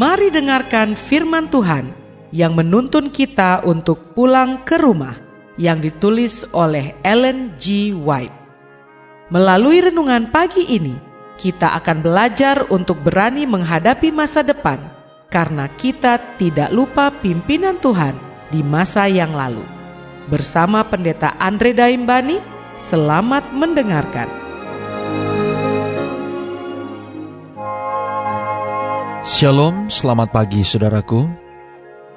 Mari dengarkan firman Tuhan yang menuntun kita untuk pulang ke rumah yang ditulis oleh Ellen G. White. Melalui renungan pagi ini, kita akan belajar untuk berani menghadapi masa depan karena kita tidak lupa pimpinan Tuhan di masa yang lalu. Bersama Pendeta Andre Daimbani, selamat mendengarkan. Shalom, selamat pagi saudaraku.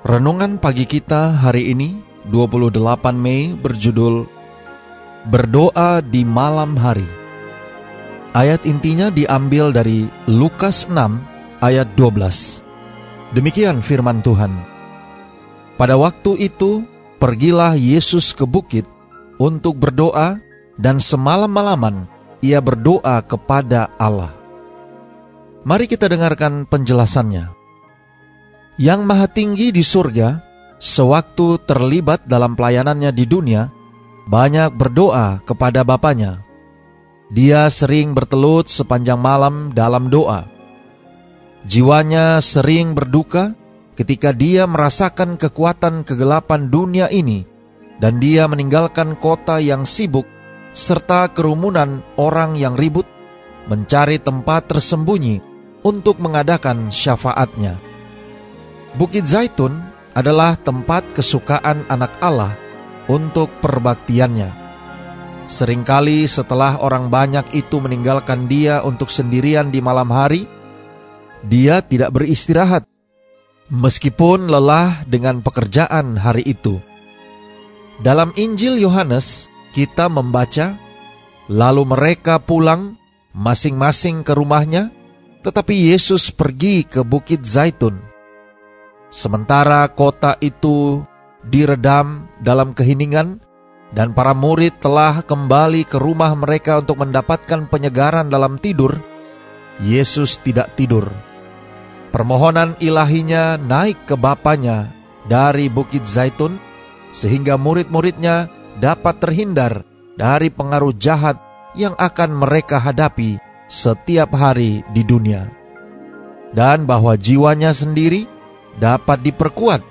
Renungan pagi kita hari ini 28 Mei berjudul Berdoa di malam hari. Ayat intinya diambil dari Lukas 6 ayat 12. Demikian firman Tuhan. Pada waktu itu, pergilah Yesus ke bukit untuk berdoa dan semalam-malaman ia berdoa kepada Allah. Mari kita dengarkan penjelasannya. Yang Maha Tinggi di surga, sewaktu terlibat dalam pelayanannya di dunia, banyak berdoa kepada Bapaknya. Dia sering bertelut sepanjang malam dalam doa. Jiwanya sering berduka ketika dia merasakan kekuatan kegelapan dunia ini dan dia meninggalkan kota yang sibuk serta kerumunan orang yang ribut mencari tempat tersembunyi untuk mengadakan syafaatnya. Bukit Zaitun adalah tempat kesukaan anak Allah untuk perbaktiannya. Seringkali setelah orang banyak itu meninggalkan dia untuk sendirian di malam hari, dia tidak beristirahat, meskipun lelah dengan pekerjaan hari itu. Dalam Injil Yohanes, kita membaca, lalu mereka pulang masing-masing ke rumahnya, tetapi Yesus pergi ke Bukit Zaitun. Sementara kota itu diredam dalam keheningan, dan para murid telah kembali ke rumah mereka untuk mendapatkan penyegaran dalam tidur, Yesus tidak tidur. Permohonan ilahinya naik ke Bapaknya dari Bukit Zaitun, sehingga murid-muridnya dapat terhindar dari pengaruh jahat yang akan mereka hadapi setiap hari di dunia, dan bahwa jiwanya sendiri dapat diperkuat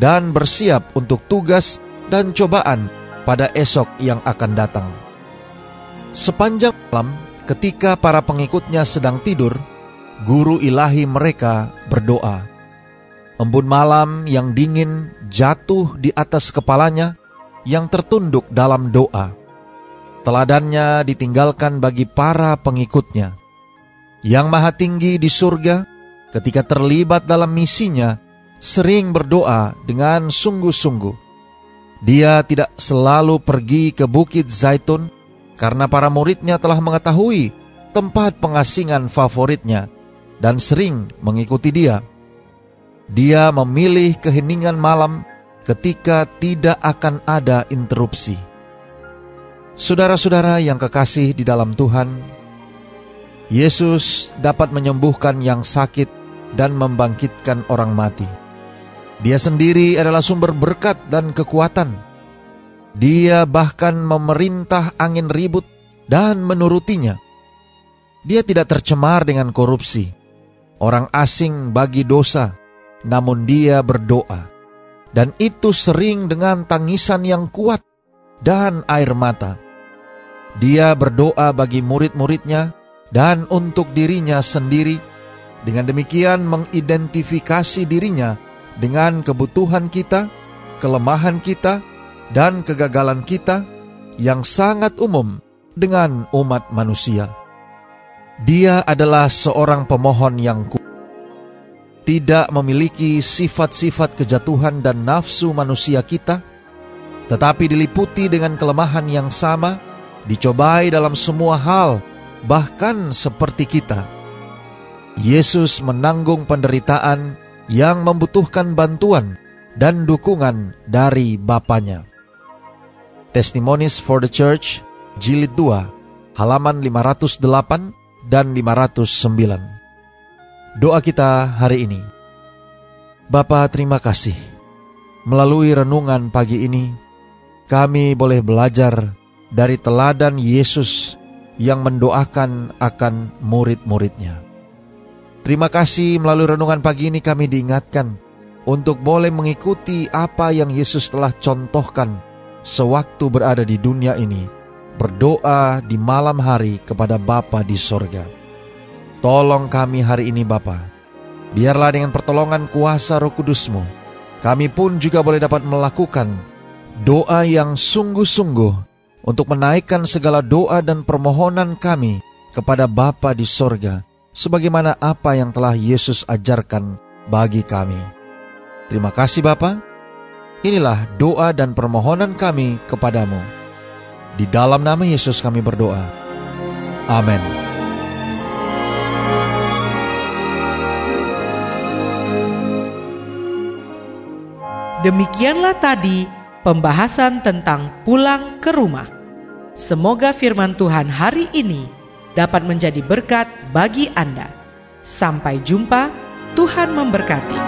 dan bersiap untuk tugas dan cobaan pada esok yang akan datang. Sepanjang malam, ketika para pengikutnya sedang tidur, guru ilahi mereka berdoa. Embun malam yang dingin jatuh di atas kepalanya yang tertunduk dalam doa teladannya ditinggalkan bagi para pengikutnya. Yang Maha Tinggi di surga, ketika terlibat dalam misinya, sering berdoa dengan sungguh-sungguh. Dia tidak selalu pergi ke Bukit Zaitun karena para muridnya telah mengetahui tempat pengasingan favoritnya dan sering mengikuti dia. Dia memilih keheningan malam ketika tidak akan ada interupsi. Saudara-saudara yang kekasih di dalam Tuhan, Yesus dapat menyembuhkan yang sakit dan membangkitkan orang mati. Dia sendiri adalah sumber berkat dan kekuatan. Dia bahkan memerintah angin ribut dan menurutinya. Dia tidak tercemar dengan korupsi, orang asing bagi dosa, namun dia berdoa. Dan itu sering dengan tangisan yang kuat dan air mata. Dia berdoa bagi murid-muridnya dan untuk dirinya sendiri. Dengan demikian mengidentifikasi dirinya dengan kebutuhan kita, kelemahan kita, dan kegagalan kita yang sangat umum dengan umat manusia. Dia adalah seorang pemohon yang kuat, tidak memiliki sifat-sifat kejatuhan dan nafsu manusia kita, tetapi diliputi dengan kelemahan yang sama dicobai dalam semua hal, bahkan seperti kita. Yesus menanggung penderitaan yang membutuhkan bantuan dan dukungan dari Bapaknya. Testimonies for the Church, Jilid 2, halaman 508 dan 509. Doa kita hari ini. Bapa terima kasih. Melalui renungan pagi ini, kami boleh belajar dari teladan Yesus yang mendoakan akan murid-muridnya. Terima kasih melalui renungan pagi ini kami diingatkan untuk boleh mengikuti apa yang Yesus telah contohkan sewaktu berada di dunia ini, berdoa di malam hari kepada Bapa di sorga. Tolong kami hari ini Bapa, biarlah dengan pertolongan kuasa roh kudusmu, kami pun juga boleh dapat melakukan doa yang sungguh-sungguh untuk menaikkan segala doa dan permohonan kami kepada Bapa di sorga, sebagaimana apa yang telah Yesus ajarkan bagi kami. Terima kasih Bapa. Inilah doa dan permohonan kami kepadamu. Di dalam nama Yesus kami berdoa. Amin. Demikianlah tadi pembahasan tentang pulang ke rumah. Semoga firman Tuhan hari ini dapat menjadi berkat bagi Anda. Sampai jumpa, Tuhan memberkati.